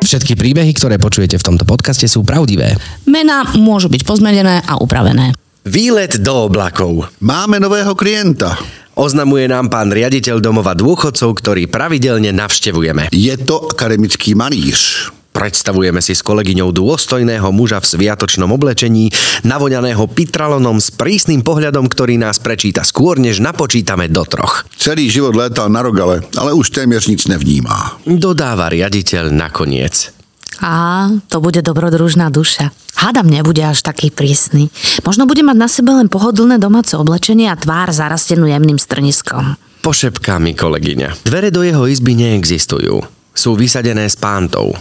Všetky príbehy, ktoré počujete v tomto podcaste sú pravdivé. Mená môžu byť pozmenené a upravené. Výlet do oblakov. Máme nového klienta. Oznamuje nám pán riaditeľ domova dôchodcov, ktorý pravidelne navštevujeme. Je to akademický malíř. Predstavujeme si s kolegyňou dôstojného muža v sviatočnom oblečení, navoňaného pitralonom s prísnym pohľadom, ktorý nás prečíta skôr, než napočítame do troch. Celý život létal na rogale, ale už téměř nic nevnímá. Dodáva riaditeľ nakoniec. Á, to bude dobrodružná duša. Hádam nebude až taký prísny. Možno bude mať na sebe len pohodlné domáce oblečenie a tvár zarastenú jemným strniskom. Pošepká mi kolegyňa. Dvere do jeho izby neexistujú. Sú vysadené s pántou.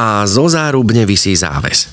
A zo zárubne vysí záves.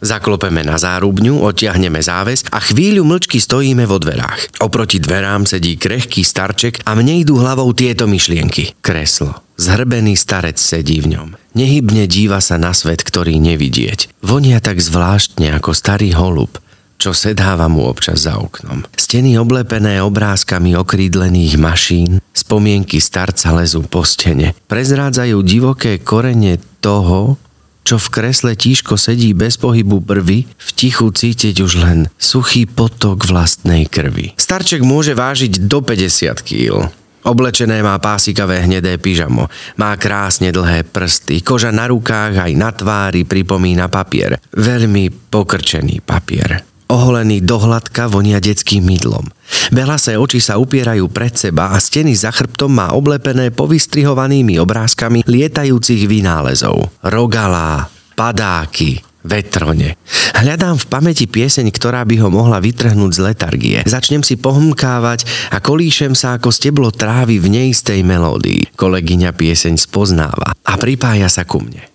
Zaklopeme na zárubňu, odtiahneme záves a chvíľu mlčky stojíme vo dverách. Oproti dverám sedí krehký starček a mne idú hlavou tieto myšlienky. Kreslo. Zhrbený starec sedí v ňom. Nehybne díva sa na svet, ktorý nevidieť. Vonia tak zvláštne ako starý holub, čo sedáva mu občas za oknom. Steny oblepené obrázkami okrídlených mašín, spomienky starca lezú po stene. Prezrádzajú divoké korene toho, čo v kresle tížko sedí bez pohybu brvy, v tichu cítiť už len suchý potok vlastnej krvi. Starček môže vážiť do 50 kg. Oblečené má pásikavé hnedé pyžamo. Má krásne dlhé prsty. Koža na rukách aj na tvári pripomína papier. Veľmi pokrčený papier. Oholený dohľadka vonia detským mydlom. Belasé oči sa upierajú pred seba a steny za chrbtom má oblepené povystrihovanými obrázkami lietajúcich vynálezov. Rogalá, padáky, vetrone. Hľadám v pamäti pieseň, ktorá by ho mohla vytrhnúť z letargie. Začnem si pohmkávať a kolíšem sa ako steblo trávy v neistej melódii. Kolegyňa pieseň spoznáva a pripája sa ku mne.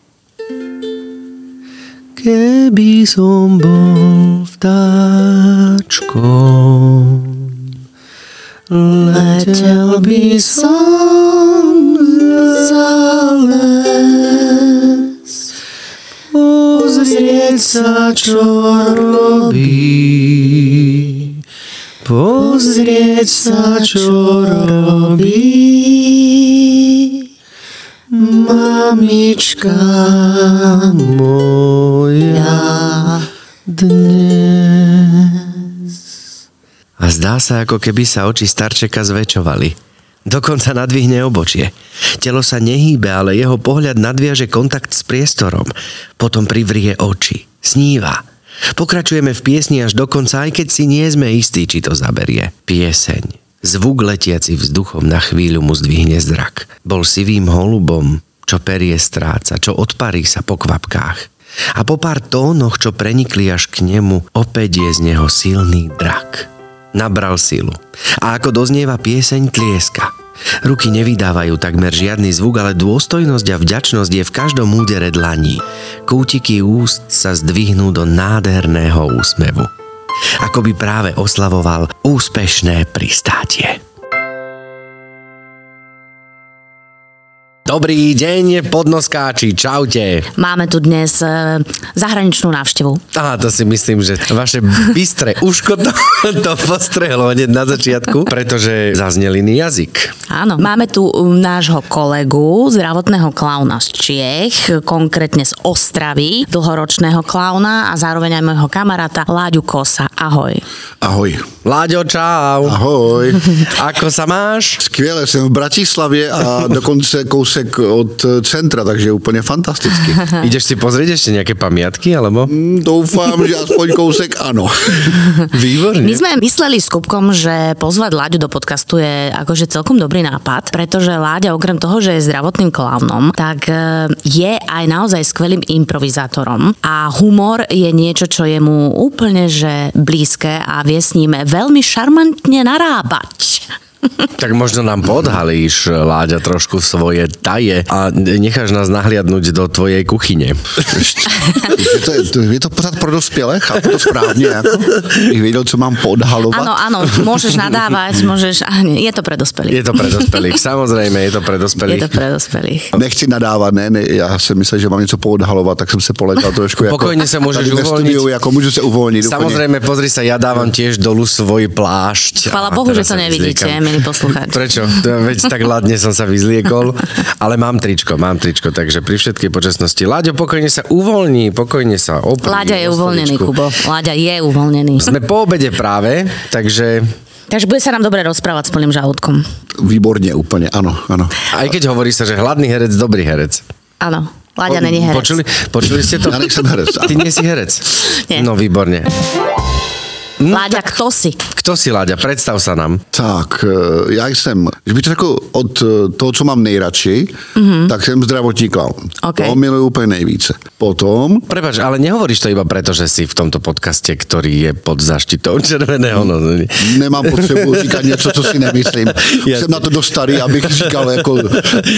Keby som bol vtáčkom, letel by som za les. Pozrieť sa, čo robí. Pozrieť sa, čo robí. Mamička moja dnes. Zdá sa, ako keby sa oči starčeka zväčšovali. Dokonca nadvihne obočie. Telo sa nehýbe, ale jeho pohľad nadviaže kontakt s priestorom. Potom privrie oči. Sníva. Pokračujeme v piesni až do konca, aj keď si nie sme istí, či to zaberie. Pieseň. Zvuk letiaci vzduchom na chvíľu mu zdvihne zrak. Bol sivým holubom, čo perie stráca, čo odparí sa po kvapkách. A po pár tónoch, čo prenikli až k nemu, opäť je z neho silný drak. Nabral silu. A ako doznieva pieseň, tlieska. Ruky nevydávajú takmer žiadny zvuk, ale dôstojnosť a vďačnosť je v každom údere dlaní. Kútiky úst sa zdvihnú do nádherného úsmevu ako by práve oslavoval úspešné pristátie. Dobrý deň, podnoskáči, čaute. Máme tu dnes e, zahraničnú návštevu. Á, to si myslím, že vaše bystré uško to, to postrehlo hneď na začiatku, pretože zaznel iný jazyk. Áno, máme tu um, nášho kolegu, zdravotného klauna z Čiech, konkrétne z Ostravy, dlhoročného klauna a zároveň aj môjho kamaráta Láďu Kosa. Ahoj. Ahoj. Láďo, čau. Ahoj. Ako sa máš? Skvěle, jsem v Bratislavě a dokonce kousek od centra, takže úplně fantasticky. Ideš si pozrieť ešte nejaké pamiatky, alebo? Mm, Doufám, že aspoň kousek ano. Výborne. My sme mysleli s Kupkom, že pozvať Láďu do podcastu je akože celkom dobrý nápad, pretože Láďa okrem toho, že je zdravotným klaunom, tak e, je aj naozaj skvelým improvizátorom a humor je niečo, čo je mu úplne že blízke a vie s ním veľmi šarmantne narábať. Tak možno nám podhalíš, Láďa, trošku svoje taje a necháš nás nahliadnúť do tvojej kuchyne. je, to, je, to, je pořád pro dospělé, chápu to správně, jako, bych věděl, co mám podhalovat. Áno, áno, môžeš nadávať, môžeš... Je to pre dospelých. Je to pre dospelých, samozrejme, je to pre Je dospelých. to pre dospelých. Nechci nadávat, ne, ne, já jsem myslel, že mám něco poodhalovat, tak jsem se poletěl trošku jako... Pokojně se můžeš tady ve uvolnit. studiu, jako můžu se uvolnit. úplně. Samozrejme, pozri sa, ja dávam tiež dolu svoj plášť. Chvala Bohu, že to sa nevidíte. Milí poslucháči. Prečo? To- Veď tak ladne som sa vyzliekol, ale mám tričko, mám tričko, takže pri všetkej počasnosti. Láďo, pokojne sa uvoľní, pokojne sa oprí. Láďa je vo uvoľnený. Kubo. Láďa je uvoľnený. Sme po obede práve, takže Takže bude sa nám dobre rozprávať s plným žalúdkom. Výborně, úplně, ano, ano. aj keď hovorí sa, že hladný herec, dobrý herec. Áno, Láďa není herec. Počuli, počuli ste to? Já nejsem herec. Ty nie si herec? Nie. No výborne. Láďa, kto si? Kto si, Láďa? Predstav sa nám. Tak, já jsem, když bych to řekl od eh, toho, co mám nejradši, tak jsem zdravotní klaun. Ok. To miluju úplně nejvíce. Potom, Prepač, ale nehovoríš to iba preto, že si v tomto podcaste, ktorý je pod zaštitou červeného. No, nemám potřebu říkat něco, co si nemyslím. Jasně. Jsem na to dostarý, abych říkal, jako,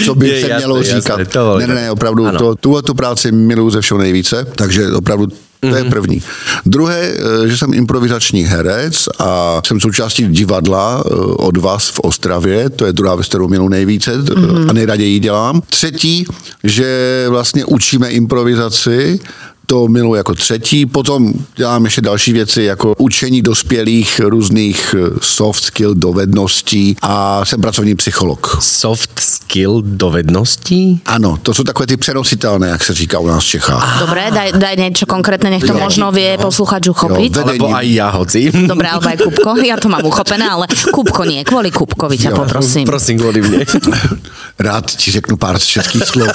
co by Je se mělo jasné, říkat. to ne, ne, ne, opravdu, Ano. to, tuhle tu práci miluju ze všeho nejvíce, takže opravdu to Mhm. je první. Druhé, eh, že jsem improvizační herec a jsem součástí divadla eh, od vás v Ostravě, to je druhá věc, kterou miluji nejvíce Mhm. a nejraději ji dělám. Třetí, že vlastně učíme improvizaci, to miluji jako třetí. Potom dělám ještě další věci, jako učení dospělých různých soft skill dovedností a jsem pracovní psycholog. Soft skill dovedností? Ano, to jsou takové ty přenositelné, jak se říká u nás v Čechách. Dobre, daj, daj niečo konkrétne, nech to Jo. možno vie posluchač uchopiť. Jo, Alebo aj ja, hoci. Dobre, alebo aj Kupko. Ja to mám uchopené, ale Kupko nie. Kvôli Kupkovi ťa Jo. poprosím. Prosím, kvôli mne. Rád ti řeknu pár českých slov,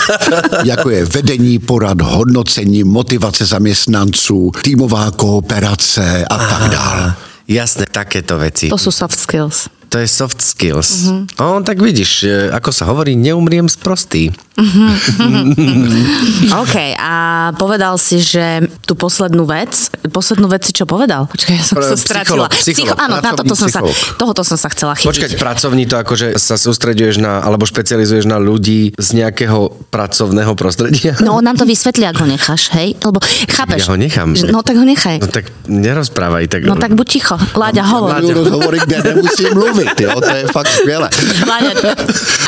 jako je vedení porad, hodnocení, motivace zaměstnanců, týmová kooperace a tak dále. Jasné, takéto veci. To sú soft skills. To je soft skills. Mhm. Mm-hmm. O, tak vidíš, e, ako sa hovorí, neumriem z prostý. OK, a povedal si, že tú poslednú vec, poslednú vec si čo povedal? Počkaj, ja som Pre- sa stratila. psycholog, psycholog, áno, na toto som sa, tohoto som sa chcela chytiť. Počkať, pracovní to akože sa sústreďuješ na, alebo špecializuješ na ľudí z nejakého pracovného prostredia? No on nám to vysvetlí, ak ho necháš, hej? Lebo chápeš? Ja ho nechám. že- No tak ho nechaj. No tak nerozprávaj. Tak... No tak buď ticho. Láďa, hovor. Miluju rozhovory, kde nemusím mluvit, jo, to je fakt skvělé. Láďa,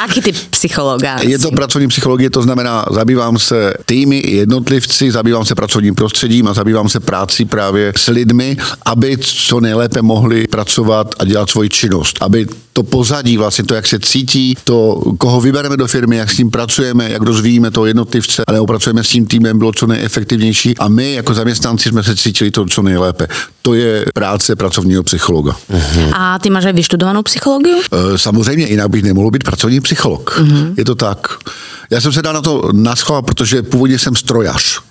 aký ty psychológ? Je to pracovní psychologie, to znamená, zabývám se týmy, jednotlivci, zabývám se pracovním prostředím a zabývám se práci právě s lidmi, aby co nejlépe mohli pracovat a dělat svoji činnost. Aby to pozadí, vlastně to, jak se cítí, to, koho vybereme do firmy, jak s ním pracujeme, jak rozvíjíme toho jednotlivce, ale pracujeme s tím týmem, bylo co nejefektivnější a my jako zaměstnanci jsme se cítili to co nejlépe. To je práce pracovního psychologa. A ty máš aj vyštudovanú psychológiu? Eh, Samozřejmě, jinak bych nemohl být pracovní psycholog. Mm-hmm. Je to tak. Já jsem se dal na to naschvál, protože původně jsem strojař.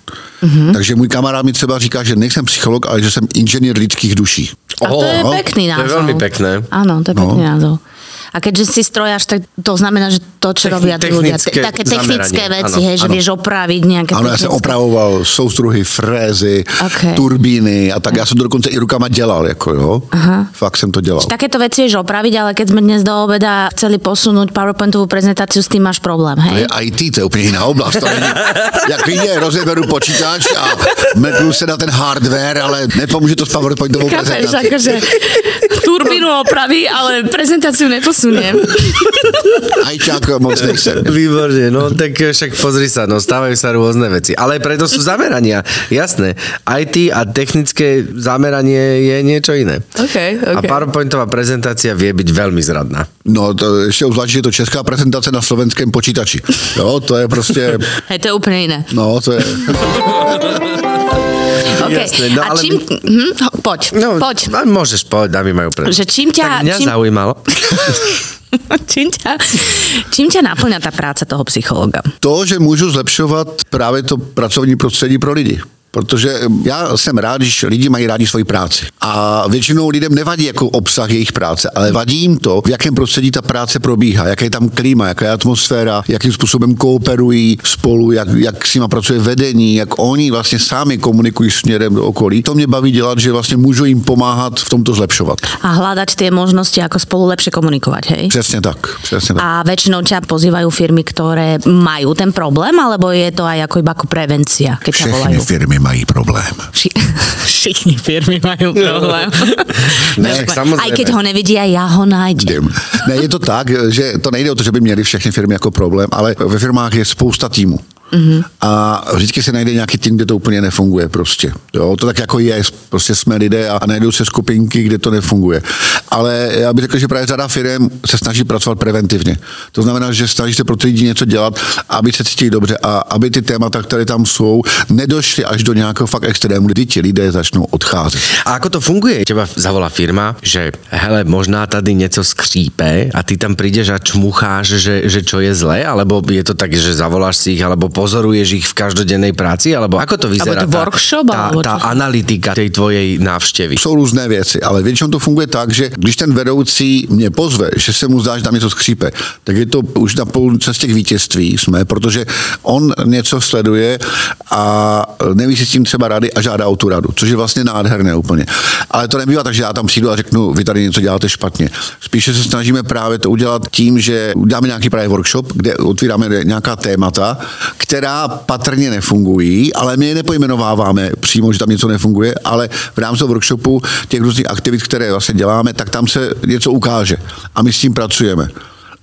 Mm-hmm. Takže můj kamarád mi třeba říká, že nejsem psycholog, ale že jsem inženýr lidských duší. A to je no, pekný to je názov. veľmi pekné. Áno, to je pekný názov. A keďže si strojáš, tak to znamená, že to, čo Techni- robia tí ľudia, te- také technické zameranie, veci, hej, že vieš opraviť nejaké Ano, já jsem technické- opravoval soustruhy, frézy, turbíny a tak. Já jsem to dokonce i rukama dělal, jako jo. Aha. Fakt jsem to dělal. Takéto veci vieš opraviť, ale keď sme dnes do obeda chceli posunúť PowerPointovú prezentáciu, s tým máš problém, To hej? je IT, to je úplně jiná oblast. To není, rozeberu počítač a metnu se na ten hardware, ale nepomůže to s PowerPointovou Chápeš, prezentací. akože turbínu opraví, ale prezentáciu neposuniem. Ajťák moc nejsem. Výborne, no tak však pozri sa, no stávajú sa rôzne veci. Ale preto sú zamerania, jasné. IT a technické zameranie je niečo iné. OK, A PowerPointová prezentácia vie byť veľmi zradná. No, to ještě obzvlášť, že je to česká prezentace na slovenském počítači. Jo, to je prostě, Hej, to je úplne iné. no, to je, Okay. Jasné, no a ale čím... my- Hm, poď, No, poď. môžeš povedať, dámy majú pred. Že čím ťa- Tak mňa čím- zaujímalo. čím, ťa, čím ťa naplňa tá práca toho psychologa? to, že můžu zlepšovat právě to pracovní prostředí pro lidi. Protože já jsem rád, když lidi mají rádi svoji práci. A většinou lidem nevadí jako obsah jejich práce, ale vadí jim to, v jakém prostředí ta práce probíhá, jaké je tam klima, jaká je atmosféra, jakým způsobem kooperují spolu, jak, jak s nima pracuje vedení, jak oni vlastně sami komunikují směrem do okolí. To mě baví dělat, že vlastně můžu jim pomáhat v tomto zlepšovat. A hľadať tie možnosti, ako spolu lepšie komunikovať, hej? Přesně tak, přesně tak. A väčšinou ťa pozývajú firmy, ktoré majú ten problém, alebo je to aj ako iba ako prevencia, keď ťa volajú? Všechny firmy mají problém. Vši- Všichni firmy majú problém. Ne, tak samozrejme. Aj keď ho nevidia, ja ho nájdem. Ne, je to tak, že to nejde o to, že by měli všechny firmy jako problém, ale ve firmách je spousta týmů. Mm-hmm. A vždycky se najde nějaký tým, kde to úplně nefunguje prostě. Jo, to tak jako je, prostě jsme lidé a najdou se skupinky, kde to nefunguje. Ale já bych řekl, že právě řada firm se snaží pracovat preventivně. To znamená, že snaží se pro ty lidi něco dělat, aby se cítili dobře a aby ty témata, které tam jsou, nedošly až do nějakého fakt extrému, kdy ti lidé začnou odcházet. A ako to funguje? Teba zavolá firma, že hele, možná tady něco skřípe a ty tam prídeš a čmucháš, že, že čo je zlé? Alebo je to tak, že zavoláš si ich, alebo pozoruješ ich v každodennej práci? Alebo ako to vyzerá? Alebo to workshop, tá, alebo tá analytika tej tvojej návštevy? Jsou různé věci, ale většinou to funguje tak, že když ten vedoucí mě pozve, že se mu zdá, že tam něco skřípe, tak je to už na půl cestě k vítězství jsme, protože on něco sleduje a neví si s tím třeba rady a žádá o tu radu, což je vlastně nádherné úplně. Ale to nebývá tak, že já tam přijdu a řeknu, vy tady něco děláte špatně. Spíše se snažíme právě to udělat tím, že uděláme nějaký právě workshop, kde otvíráme nějaká témata, která patrně nefungují, ale my je nepojmenováváme přímo, že tam něco nefunguje, ale v rámci workshopu těch různých aktivit, které vlastně děláme, tak tam se něco ukáže a my s tím pracujeme.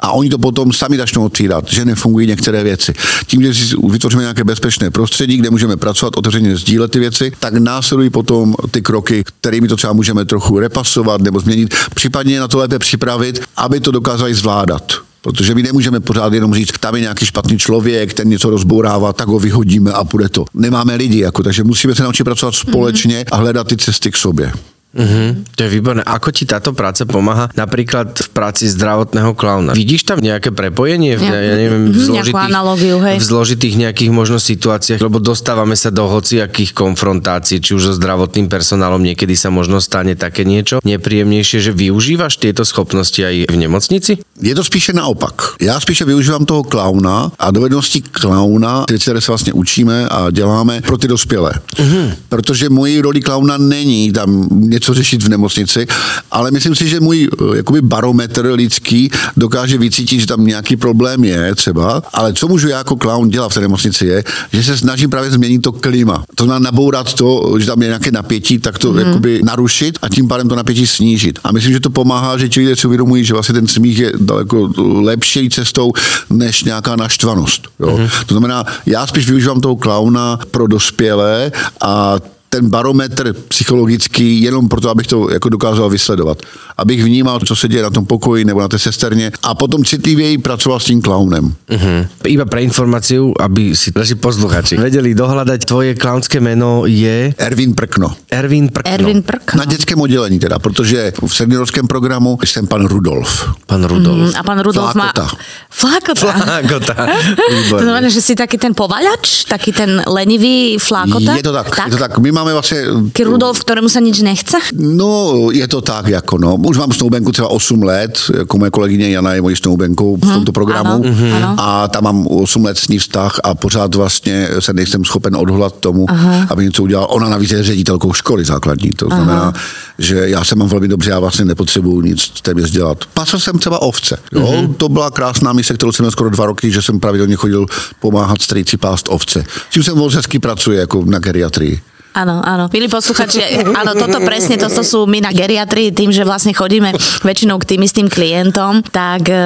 A oni to potom sami začnou otvírat, že nefungují některé věci. Tím, že si vytvoříme nějaké bezpečné prostředí, kde můžeme pracovat, otevřeně sdílet ty věci, tak následují potom ty kroky, kterými to třeba můžeme trochu repasovat nebo změnit, případně na to lépe připravit, aby to dokázali zvládat. Protože my nemůžeme pořád jenom říct, tam je nějaký špatný člověk, ten něco rozbourává, tak ho vyhodíme a půjde to. Nemáme lidi, jako, takže musíme se naučit pracovat společně a hledat ty cesty k sobě. Uh-huh. To je výborné. Ako ti táto práca pomáha napríklad v práci zdravotného klauna? Vidíš tam nejaké prepojenie? V, Ja- ja neviem, v mhm, zložitých, analogiu, hej. v zložitých nejakých možno situáciách, lebo dostávame sa do hociakých konfrontácií, či už so zdravotným personálom, niekedy sa možno stane také niečo nepríjemnejšie, že využívaš tieto schopnosti aj v nemocnici? Je to spíše naopak. Já spíše využívám toho klauna a dovednosti klauna, ty které se vlastně učíme a děláme pro ty dospělé. Mm-hmm. Protože mojí roli klauna není tam něco řešit v nemocnici, ale myslím si, že můj eh, jakoby barometr lidský dokáže vycítit, že tam nějaký problém je třeba, ale co můžu já jako klaun dělat v té nemocnici je, že se snažím právě změnit to klima. To znamená nabourat to, že tam je nějaké napětí, tak to mm-hmm. jakoby narušit a tím pádem to napětí snížit. A myslím, že to pomáhá, že ti lidé si uvědomují, že vlastně ten smích je daleko lepší cestou než nějaká naštvanost. Jo? Mm-hmm. To znamená, já spíš využívám toho klauna pro dospělé a ten barometr psychologický jenom proto, abych to jako dokázal vysledovat. Abych vnímal, co se děje na tom pokoji nebo na té sesterně a potom citlivěji pracoval s tím klaunem. Uh-huh. Iba pre informáciu, aby si naši posluchači vedeli dohľadať, tvoje klaunské meno je Ervin Prkno. Ervin Prkno. Ervin Prk. Na dětském oddělení teda, protože v seniorském programu jsem pan Rudolf. Pán Rudolf. A pán Rudolf má... Flákota. Flákota. Flákota. To znamená, že si taký ten povaľač, taký ten lenivý flákota? Je to tak, tak, je to tak. My máme vlastně... Taký Rudolf, ktorému sa nič nechce? No, je to tak, jako no. Už mám snoubenku třeba 8 let, jako moje kolegyně Jana je mojí snoubenkou v tomto programu. ano, mhm. ano. A tam mám 8 let s ní vztah a pořád vlastně se nejsem schopen odholat tomu, Aha. aby něco udělal. Ona navíc je ředitelkou školy základní, to znamená, že já se mám velmi dobře, já vlastně nepotřebuju nic téměř dělat. Pasl jsem třeba ovce. Jo? To byla krásná mise, kterou jsem měl skoro dva roky, že jsem pravidelně chodil pomáhat strýci pást ovce. S tím jsem moc hezky pracuje jako na geriatrii. Áno, áno. Milí posluchači, áno, toto presne, toto sú my na geriatrii, tým, že vlastne chodíme väčšinou k tým istým klientom, tak e,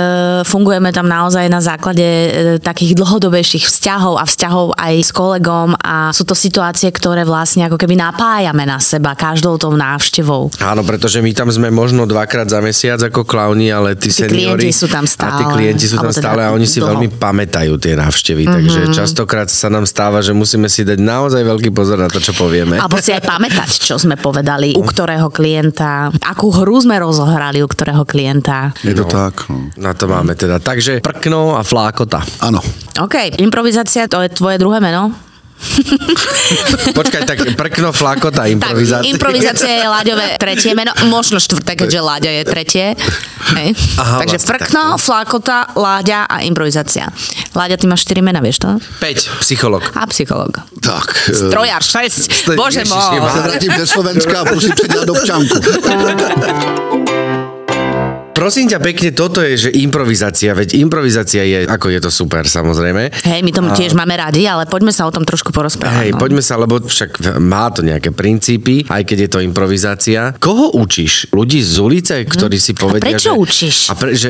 fungujeme tam naozaj na základe e, takých dlhodobejších vzťahov a vzťahov aj s kolegom a sú to situácie, ktoré vlastne ako keby napájame na seba každou tou návštevou. Áno, pretože my tam sme možno dvakrát za mesiac ako klauni, ale tí, Tí seniori... klienti sú tam A tí stále. klienti sú tam teda stále a oni si dlho. veľmi pamätajú tie návštevy, takže častokrát sa nám stáva, že musíme si dať naozaj veľký pozor na to, čo povieme. Alebo si aj pamätať, čo sme povedali, u ktorého klienta, akú hru sme rozohrali u ktorého klienta. Je to tak. No. Na to máme teda. Takže prkno a flákota. Ano. OK, improvizácia, to je tvoje druhé meno? Počkaj, tak prkno, flakota, improvizácia. Tak, improvizácia je Láďové tretie meno, možno štvrté, keďže Láďa je tretie. Hej. Aha, Takže vlastne prkno, takto. flakota, Láďa a improvizácia. Láďa, ty máš 4 mena, vieš to? 5, psycholog. A psycholog. Tak. Strojar 6, Ste- bože môj. vrátím ze Slovenska a předělat občanku. Prosím ťa pekne, toto je, že improvizácia, veď improvizácia je, ako je to super, samozrejme. Hej, my to tiež máme radi, ale poďme sa o tom trošku porozprávať. Hej, no. poďme sa, lebo však má to nejaké princípy, aj keď je to improvizácia. Koho učíš? Ľudí z ulice, ktorí si povedia, prečo že... učíš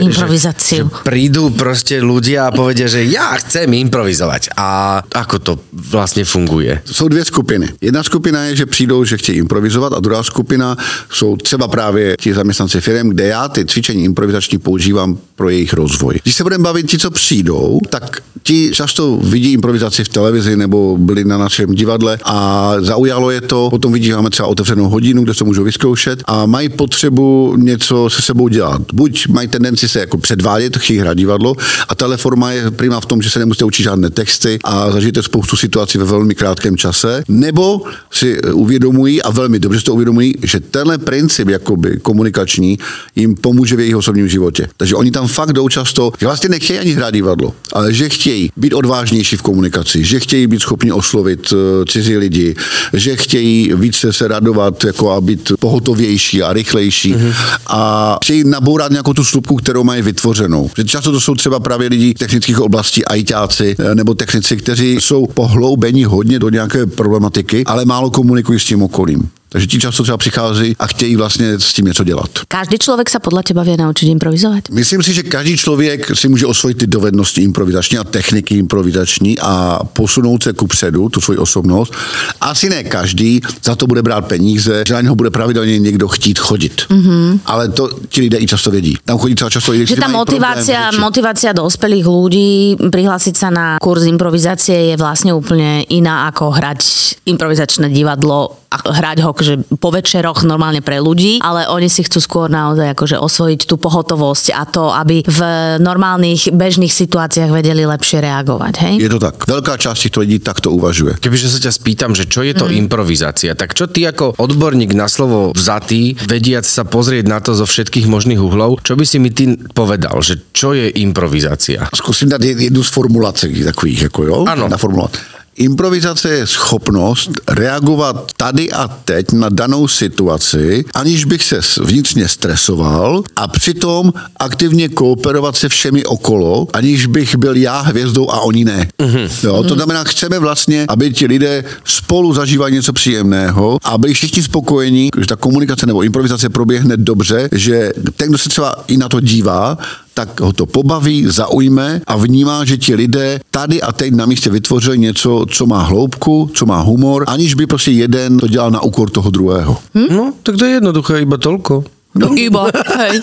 improvizáciu? Že, že prídu proste ľudia a povedia, že ja chcem improvizovať. A ako to vlastne funguje? Jsou dvě skupiny. Jedna skupina je, že přijdou, že chtějí improvizovat a druhá skupina jsou třeba právě ti zaměstnanci firm, kde já ty cvičení improvizační používám pro jejich rozvoj. Když se budeme bavit ti, co přijdou, tak ti často vidí improvizaci v televizi nebo byli na našem divadle a zaujalo je to, potom vidí, máme třeba otevřenou hodinu, kde se můžou vyzkoušet a mají potřebu něco se sebou dělat. Buď mají tendenci se jako předvádět, chtějí hrát divadlo a tahle forma je prima v tom, že se nemusíte učit žádné texty a zažijete spoustu situací ve velmi krátkém čase, nebo si uvědomují a velmi dobře si to uvědomují, že tenhle princip jakoby komunikační jim pomůže v jejich osobním životě. Takže oni tam fakt jdou často, že vlastně nechtějí ani hrát divadlo, ale že chtějí být odvážnější v komunikaci, že chtějí být schopni oslovit eh, cizí lidi, že chtějí více se radovat jako a být pohotovější a rychlejší mm-hmm. a chtějí nabourat nějakou tu slupku, kterou mají vytvořenou. Že často to jsou třeba právě lidi technických oblastí, ajťáci eh, nebo technici, kteří jsou pohloubeni hodně do nějaké problematiky, ale málo komunikují s tím okolím. Takže ti často třeba přichází a chtějí vlastně s tím něco dělat. Každý človek sa podľa teba vie naučiť improvizovať? Myslím si, že každý člověk si může osvojit ty dovednosti improvizační a techniky improvizační a posunout se ku předu, tu svoji osobnost. Asi ne každý za to bude brát peníze, že na něho bude pravidelně někdo chtít chodit. Mm-hmm. Ale to ti lidé i často vědí. Tam chodí třeba často lidé, Že tá motivácia, problém, motivácia dospelých ľudí prihlásiť sa na kurz improvizácie je vlastne úplne iná ako hrať improvizačné divadlo a hrať ho akože po večeroch normálne pre ľudí, ale oni si chcú skôr naozaj akože osvojiť tú pohotovosť a to, aby v normálnych bežných situáciách vedeli lepšie reagovať, hej? Je to tak. Velká část těchto lidí takto uvažuje. Kebyže sa ťa spýtam, že čo je to mm. improvizácia, tak čo ty ako odborník na slovo vzatý, vediac sa pozrieť na to zo všetkých možných uhlov, čo by si mi ty povedal, že čo je improvizácia? Zkusím dát jednu z formulací takových, jako jo? Ano. Naformulovat. Improvizace je schopnost reagovat tady a teď na danou situaci, aniž bych se vnitřně stresoval a přitom aktivně kooperovat se všemi okolo, aniž bych byl já hvězdou a oni ne. Mm-hmm. Jo, to znamená, chceme vlastně, aby ti lidé spolu zažívali něco příjemného a byli všichni spokojení, že ta komunikace nebo improvizace proběhne dobře, že ten, kdo se třeba i na to dívá, tak ho to pobaví, zaujme a vnímá, že ti lidé tady a teď na místě vytvořili něco, co má hloubku, co má humor, aniž by prostě jeden to dělal na úkor toho druhého. Hm? No, tak to je jednoduché, iba toľko. No. Iba, hej.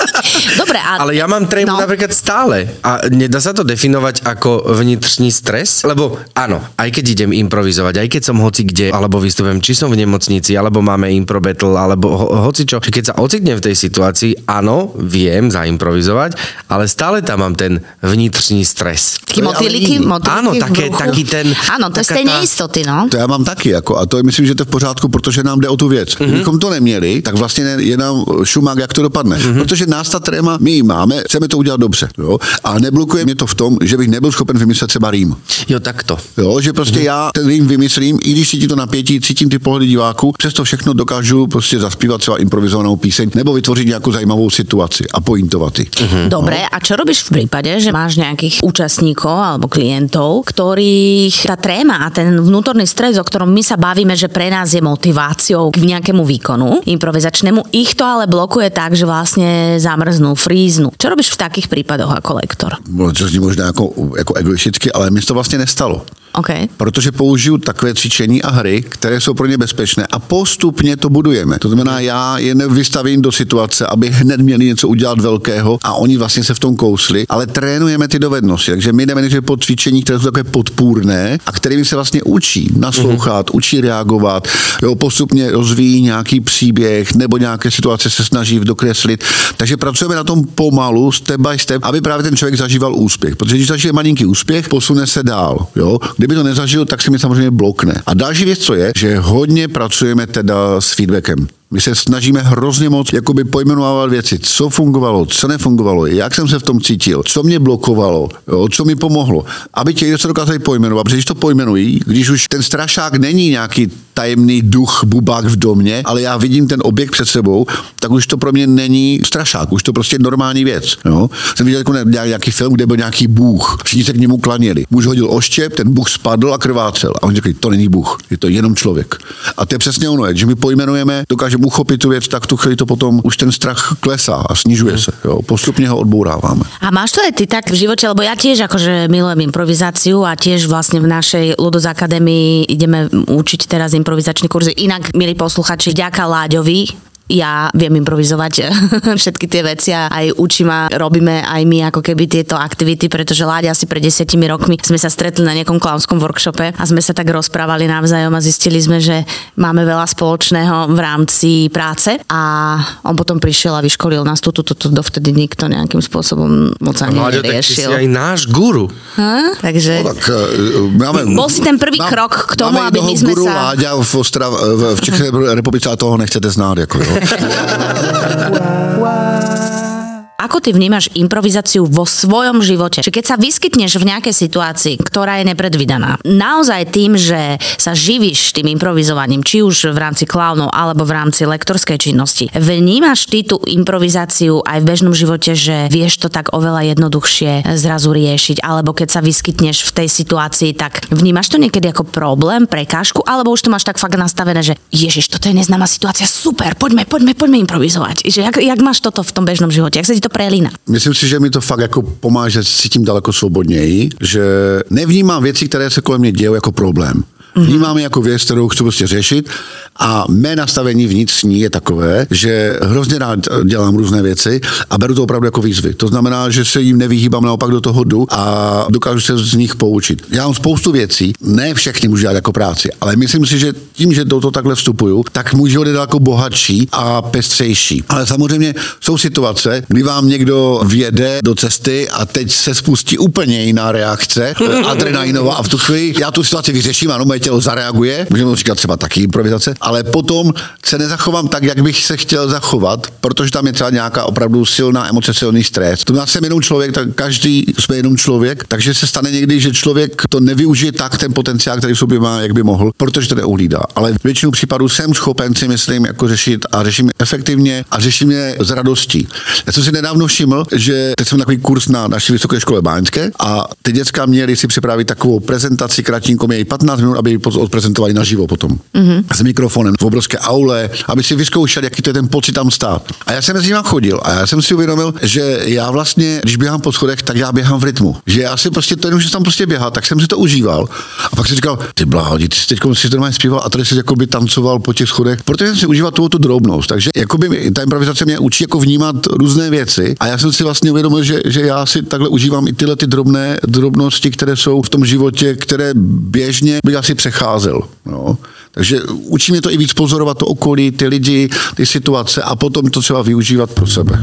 Dobre, a... Ale ja mám trému No. napríklad stále. A nedá sa to definovať ako vnitřní stres? Lebo áno, aj keď idem improvizovať, aj keď som hoci kde, alebo vystupujem, či som v nemocnici, alebo máme impro battle, alebo ho, hoci čo. Keď sa ocitnem v tej situácii, áno, viem zaimprovizovať, ale stále tam mám ten vnitřní stres. Taký motýliky, motýliky Áno, také- taký ten- Áno, to je z tej neistoty, no. To já mám taky, jako, a to je myslím, že to je v pořádku, protože nám jde o tu věc. Mm-hmm. Kdybychom to neměli, tak vlastně je nám šumák, jak to dopadne. Mm-hmm. Protože nás ta tréma, my ji máme, chceme to udělat dobře, jo? ale neblokuje mě to v tom, že bych nebyl schopen vymyslet třeba rým. Jo, takto. Jo, že prostě já ten rým vymyslím, i když cítím to napětí, cítím ty pohledy diváků, přesto všechno dokážu prostě zaspívat třeba improvizovanou píseň nebo vytvořit nějakou zajímavou situaci a pointovat ji. Mhm. Dobre, a čo robíš v prípade, že máš nejakých účastníkov alebo klientov, ktorých tá tréma a ten vnútorný stres, o ktorom my sa bavíme, že pre nás je motiváciou k nejakému výkonu improvizačnému, ich to ale blokuje tak, že vlastne zamrznú, fríznu. Čo robíš v takých prípadoch ako lektor? To zní možná jako, jako egoisticky, ale mi to vlastně nestalo. OK. Protože použiju takové cvičení a hry, které jsou pro ně bezpečné a postupně to budujeme. To znamená, já je nevystavím do situace, aby hned měli něco udělat velkého a oni vlastně se v tom kousli, ale trénujeme ty dovednosti. Takže my jdeme nejdřív po cvičení, které jsou takové podpůrné a kterými se vlastně učí naslouchat, mm-hmm. učí reagovat, jo, postupně rozvíjí nějaký příběh nebo nějaké situace se snaží dokreslit. Takže pracujeme na tom pomalu, step by step, aby právě ten člověk zažíval úspěch. Protože když zažije malinký úspěch, posune se dál. Jo? Kdyby to nezažil, tak se mi samozřejmě blokne. A další věc, co je, že hodně pracujeme teda s feedbackem. My se snažíme hrozně moc jakoby pojmenovávat věci, co fungovalo, co nefungovalo, jak jsem se v tom cítil, co mě blokovalo, jo, co mi pomohlo. Aby ti se dokázali pojmenovat, protože když to pojmenují, když už ten strašák není nějaký tajemný duch, bubák v domě, ale já vidím ten objekt před sebou, tak už to pro mě není strašák, už to prostě normální věc. Jo. Jsem viděl nějaký film, kde byl nějaký bůh, všichni se k němu klaněli. Muž hodil oštěp, ten bůh spadl a krvácel. A oni řekli, to není bůh, je to jenom člověk. A to je přesně ono, že my pojmenujeme, dokážeme uchopit tu věc, tak tu chvíli to potom už ten strach klesá a snižuje se. Jo. Postupně ho odbouráváme. A máš to aj ty tak v živote, lebo ja tiež akože milujem improvizáciu a tiež vlastne v našej Ludos Akadémii ideme učiť teraz improvizačný kurzy. Inak, milí posluchači, vďaka Láďovi, ja viem improvizovať všetky tie veci a aj učím a robíme aj my ako keby tieto aktivity, pretože Láďa asi pred desiatimi rokmi sme sa stretli na nejakom klaunskom workshope a sme sa tak rozprávali navzájom a zistili sme, že máme veľa spoločného v rámci práce a on potom prišiel a vyškolil nás tu, tu, tu, tu dovtedy nikto nejakým spôsobom moc ani Láďo, tak ty si neriešil. aj náš guru. Ha? Takže... No, tak, e, máme, Bol si ten prvý krok k tomu, aby my sme guru sa- Láďa v, Ostrav, v, v České republice, ale toho nechcete znát. Jako, jo. wow. Ako ty vnímaš improvizáciu vo svojom živote? Či keď sa vyskytneš v nejakej situácii, ktorá je nepredvídaná, naozaj tým, že sa živíš tým improvizovaním, či už v rámci klaunov alebo v rámci lektorskej činnosti, vnímaš ty tú improvizáciu aj v bežnom živote, že vieš to tak oveľa jednoduchšie zrazu riešiť, alebo keď sa vyskytneš v tej situácii, tak vnímaš to niekedy ako problém, prekážku, alebo už to máš tak fakt nastavené, že ježiš, toto je neznáma situácia, super, poďme, poďme, poďme improvizovať. Že jak, jak máš toto v tom bežnom živote? Jak sa ti to prelína? Myslím si, že mi to fakt jako pomáhá, že cítím daleko svobodněji, že nevnímám věci, které se kolem mě dějí jako problém. Vnímám je jako věc, kterou chci prostě řešit a mé nastavení vnitřní je takové, že hrozně rád dělám různé věci a beru to opravdu jako výzvy. To znamená, že se jim nevyhýbám, naopak do toho jdu a dokážu se z nich poučit. Já mám spoustu věcí, ne všechny můžu dělat jako práci, ale myslím si, že tím, že do toho takhle vstupuju, tak můj život je daleko bohatší a pestřejší. Ale samozřejmě jsou situace, kdy vám někdo vjede do cesty a teď se spustí úplně jiná reakce, adrenalinová a v tu chvíli já tu situaci vyřeším, ano, moje tělo zareaguje, můžeme říkat třeba taky improvizace, ale potom se nezachovám tak, jak bych se chtěl zachovat, protože tam je třeba nějaká opravdu silná emoce, silný stres. To já jsem jenom člověk, tak každý jsme jenom člověk, takže se stane někdy, že člověk to nevyužije tak ten potenciál, který v sobě má, jak by mohl, protože to neuhlídá. Ale většinu případů jsem schopen si myslím jako řešit a řeším efektivně a řeším je s radostí. Já jsem si nedávno všiml, že teď jsem takový kurz na naší vysoké škole báňské a ty děcka měli si připravit takovou prezentaci kratínko, měli 15 minut, aby ji odprezentovali naživo potom. Mm-hmm. S mikrofonem v obrovské aule, aby si vyzkoušeli, jaký to je ten pocit tam stát. A já jsem mezi nimi chodil a já jsem si uvědomil, že já vlastně, když běhám po schodech, tak já běhám v rytmu. Že já si prostě to jenom, že tam prostě běhá, tak jsem si to užíval. A pak si říkal, ty bláho, ty jsi teď si to zpíval a tady si jakoby tancoval po těch schodech, protože jsem si užíval tu, tu drobnost. Takže jakoby ta improvizace mě učí jako vnímat různé věci a já jsem si vlastně uvědomil, že, že já si takhle užívám i tyhle ty drobné drobnosti, které jsou v tom životě, které běžně bych asi přecházel. No. Takže učí mě to i víc pozorovat to okolí, ty lidi, ty situace a potom to třeba využívat pro sebe.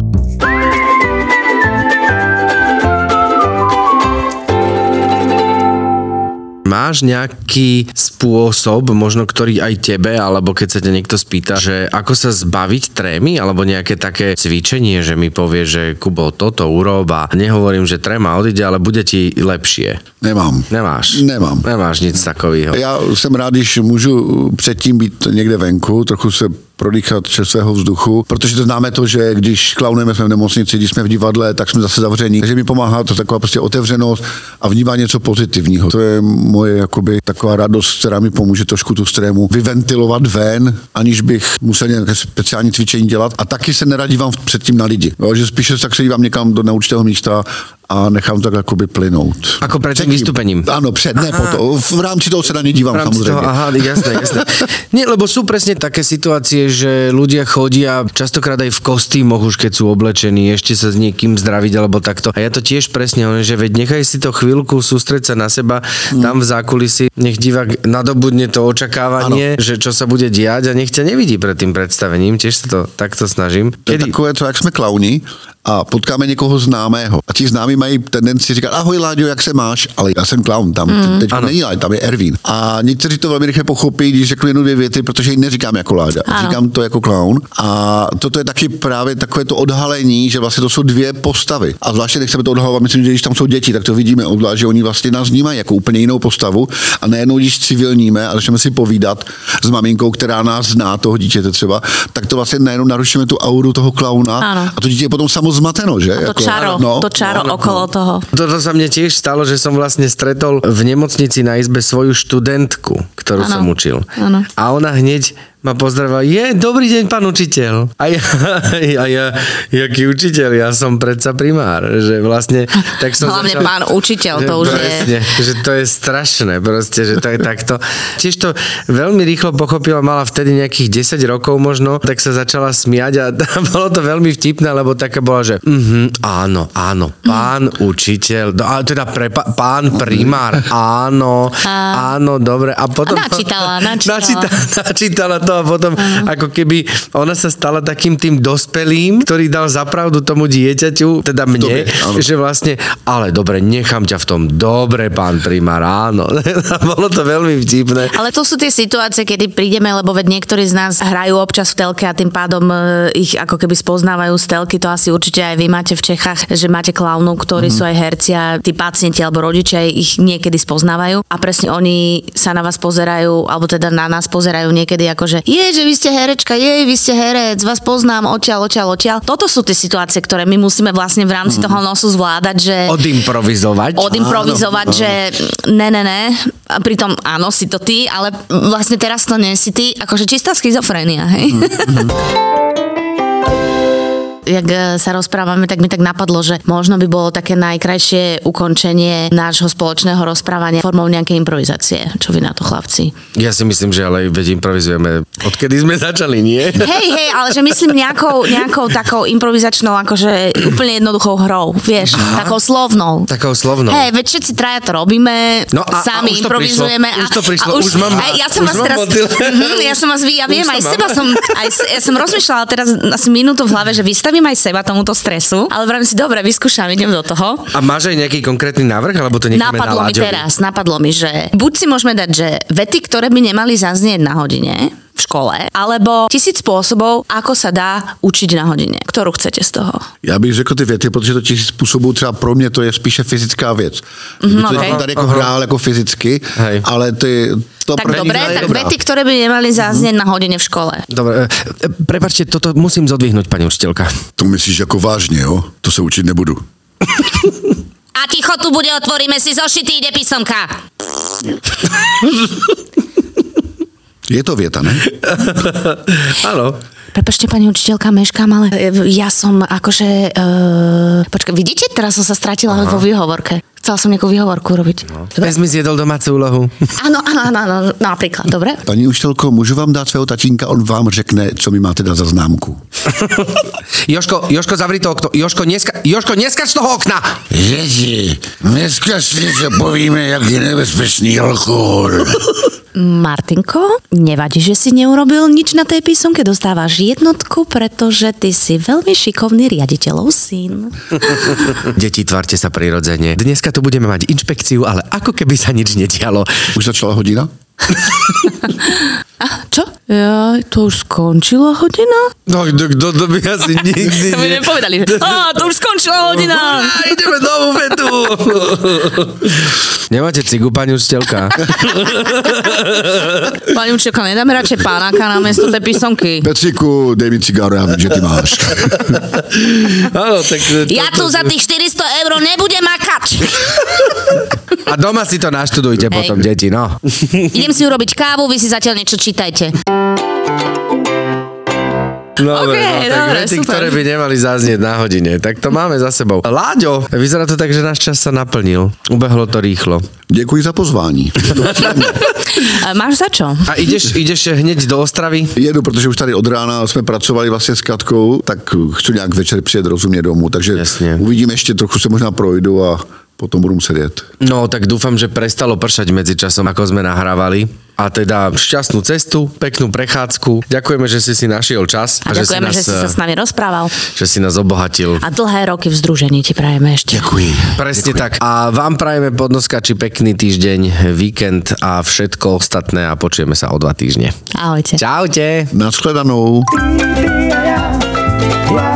Máš nejaký spôsob, možno ktorý aj tebe, alebo keď sa ťa niekto spýta, že ako sa zbaviť trémy, alebo nejaké také cvičenie, že mi povie, že Kubo, toto urob a nehovorím, že tréma odíde, ale bude ti lepšie. Nemám. Nemáš? Nemám. Nemáš nic takového. Já jsem rád, když můžu předtím být někde venku, trochu se prodýchat čerstvého vzduchu, protože to známe to, že když klaunujeme jsme v nemocnici, když jsme v divadle, tak jsme zase zavření. Takže mi pomáhá to taková prostě otevřenost a vnímá něco pozitivního. To je moje jakoby taková radost, která mi pomůže trošku tu strému vyventilovat ven, aniž bych musel nějaké speciální cvičení dělat. A taky se neradívám předtím na lidi. Jo, že spíše tak se dívám někam do neurčitého místa a nechám to tak jakoby plynout. Ako vystúpením. Ano, před, ne potom. V rámci toho se na ně dívám V rámci samozřejmě. toho, aha, jasné, jasné. Nie, lebo sú presne také situácie, že ľudia chodia častokrát aj v kostýmoch už keď sú oblečení, ešte sa s niekým zdraviť alebo takto. A ja to tiež presne hovorím, že veď nechaj si to chvíľku, sústreť sa na seba tam v zákulisí, nech divák nadobudne to očakávanie, že čo sa bude diať a nech ťa nevidí pred tým predstavením, tiež sa to takto snažím. To je takové, co jak jsme klauni a potkáme někoho známého. A ti známí mají tendenci říkat, ahoj Láďo, jak se máš? Ale já jsem klaun, tam mm. teď Ano. není Láďo, tam je Ervín. A někteří to velmi rychle pochopí, když řeknu jednu, dvě věty, protože ji neříkám jako Láďa, Ano. říkám to jako klaun. A toto je taky právě takové to odhalení, že vlastně to jsou dvě postavy. A zvláště nechceme to odhalovat, myslím, že když tam jsou děti, tak to vidíme obzvlášť, že oni vlastně nás vnímají jako úplně jinou postavu. A nejenom když civilníme a začneme si povídat s maminkou, která nás zná, toho dítěte třeba, tak to vlastně najednou narušíme tu auru toho klauna. A to dítě je potom samo zmateno, že? To čaro, no. to čaro Áno. okolo toho. Toto sa mne tiež stalo, že som vlastne stretol v nemocnici na izbe svoju študentku, ktorú Áno. som učil. Áno. A ona hneď ma pozdravila, je, dobrý deň, pán učiteľ. A ja, a ja jaký učiteľ, ja som predsa primár. Že vlastne, tak som Hlavne začal, pán učiteľ, to že už je... presne, že to je strašné, proste, že to je takto. Tiež to veľmi rýchlo pochopila, mala vtedy nejakých 10 rokov možno, tak sa začala smiať a bolo to veľmi vtipné, lebo taká bola, že mhm, áno, áno, pán učiteľ, no, a teda pre, pán primár, áno, áno, dobre. A potom... A načítala, načítala. Načíta, načítala to a potom ako keby ona sa stala takým tým dospelým, ktorý dal zapravdu tomu dieťaťu, teda mne, áno. že vlastne, ale dobre, nechám ťa v tom, dobre, pán primár, áno. Bolo to veľmi vtipné. Ale to sú tie situácie, kedy prídeme, lebo veď niektorí z nás hrajú občas v telke a tým pádom e, ich ako keby spoznávajú z telky. To asi určite aj vy máte v Čechách, že máte klaunov, ktorí Mhm. sú aj herci a tí pacienti alebo rodičia ich niekedy spoznávajú a presne oni sa na vás pozerajú, alebo teda na nás pozerajú niekedy ako, že je, že vy ste herečka, je, vy ste herec, vás poznám, odtiaľ, odtiaľ, odtiaľ. Toto sú tie situácie, ktoré my musíme vlastne v rámci toho nosu zvládať, že Odimprovizovať. odimprovizovať, že ne, ne, ne. A pritom áno, si to ty, ale vlastne teraz to nie si ty. Akože čistá schizofrénia, hej? Jak e, sa rozprávame, tak mi tak napadlo, že možno by bolo také najkrajšie ukončenie nášho spoločného rozprávania formou nejakej improvizácie. Čo vy na to, chlapci? Ja si myslím, že ale veď improvizujeme, odkedy sme začali, nie? Hej, hej, ale že myslím nejakou, nejakou takou improvizačnou, akože úplne jednoduchou hrou, vieš, takou slovnou. Takou slovnou. Hej, veď všetci traja to robíme, No a- sami a už improvizujeme. prišlo, už to prišlo, a už mám- hej, ja som už vás mám teraz. Mhm, ja som vás, vy- ja Už viem, aj mám. seba som, aj, ja som rozmýšľala teraz asi minútu v hlave, že vystavím aj seba tomuto stresu, ale vravím si, dobre, vyskúšam, idem do toho. A máš aj nejaký konkrétny návrh, alebo to necháme Napadlo na mi teraz, napadlo mi, že buď si môžeme dať, že vety, ktoré by nemali zaznieť na hodine v škole, alebo tisíc spôsobov, ako sa dá učiť na hodine. Ktorú chcete z toho? Já bych řekl ty věty, protože to tisíc způsobů třeba pro mě to je spíše fyzická věc. Mm, to okay. tady jako hrál jako fyzicky, Hej. ale ty, to Tak dobre, tak dobrá. vety, ktoré by nemali zaznieť na hodine v škole. Dobre, e, e, prepačte, toto musím zodvihnúť, pani učiteľka. To myslíš jako vážně, jo? To se učit nebudu. A ticho tu bude, otvoríme si zošity, ide písomka. Je to věta, ne? Áno. Prepačte, pani učiteľka, meškám, ale e, ja som akože... Uh, počkaj, vidíte, teraz som sa stratila vo výhovorke. Chcela som nejakú výhovorku robiť. No. Pes mi zjedol domácu úlohu. Áno, áno, áno, áno, napríklad, dobre? Paní učitelko, můžu vám dát svého tatínka, on vám řekne, co mi máte dát za známku. Joško, Joško, zavri to okno. Joško, neska, Joško, neskač z toho okna! Děti, dneska si něco povíme, jak je nebezpečný alkohol. Martinko, nevadí, že si neurobil nič na tej písomke, dostávaš jednotku, pretože ty si veľmi šikovný riaditeľov syn. Deti, tvarte sa prirodzene. Dneska tu budeme mať inšpekciu, ale ako keby sa nič nedialo. Už začala hodina? A čo? Ja, to už skončila hodina? No, kto to by asi nikdy To by nepovedali, že á, to už skončila hodina. A ideme do bufetu. Nemáte cigu, pani učiteľka? Pani učiteľka, nedáme radšej pánáka na miesto tej písomky. Petriku, dej mi cigáro, já vím, že ty máš. Áno, tak... Ja tu za tých 400 eur nebudem makať. A doma si to naštudujte Hej. potom, deti, no. Idem si urobiť kávu, vy si zatiaľ niečo čítajte. Dobre, OK, no, tak dobre, vety, super. ktoré by nemali zaznieť na hodine. Tak to máme za sebou. Láďo, vyzerá to tak, že náš čas sa naplnil. Ubehlo to rýchlo. Děkuji za pozvání. A máš za čo? A ideš, ideš hneď do Ostravy? Jedu, protože už tady od rána jsme pracovali vlastně s Katkou, tak chci nějak večer přijet rozumně domů, takže Jasně. uvidím ještě, trochu se možná projdu a potom budu muset jet. No, tak dúfam, že prestalo pršať medzi časom, ako sme nahrávali. A teda šťastnú cestu, peknú prechádzku. Ďakujeme, že si si našiel čas. A, ďakujeme, že si, nás, že si sa s nami rozprával. Že si nás obohatil. A dlhé roky v združení ti prajeme ešte. Ďakujem. Presne Ďakujem. tak. A vám prajeme podnoskači pekný týždeň, víkend a všetko ostatné a počujeme sa o dva týždne. Ahojte. Čaute. Naschledanou. Yeah.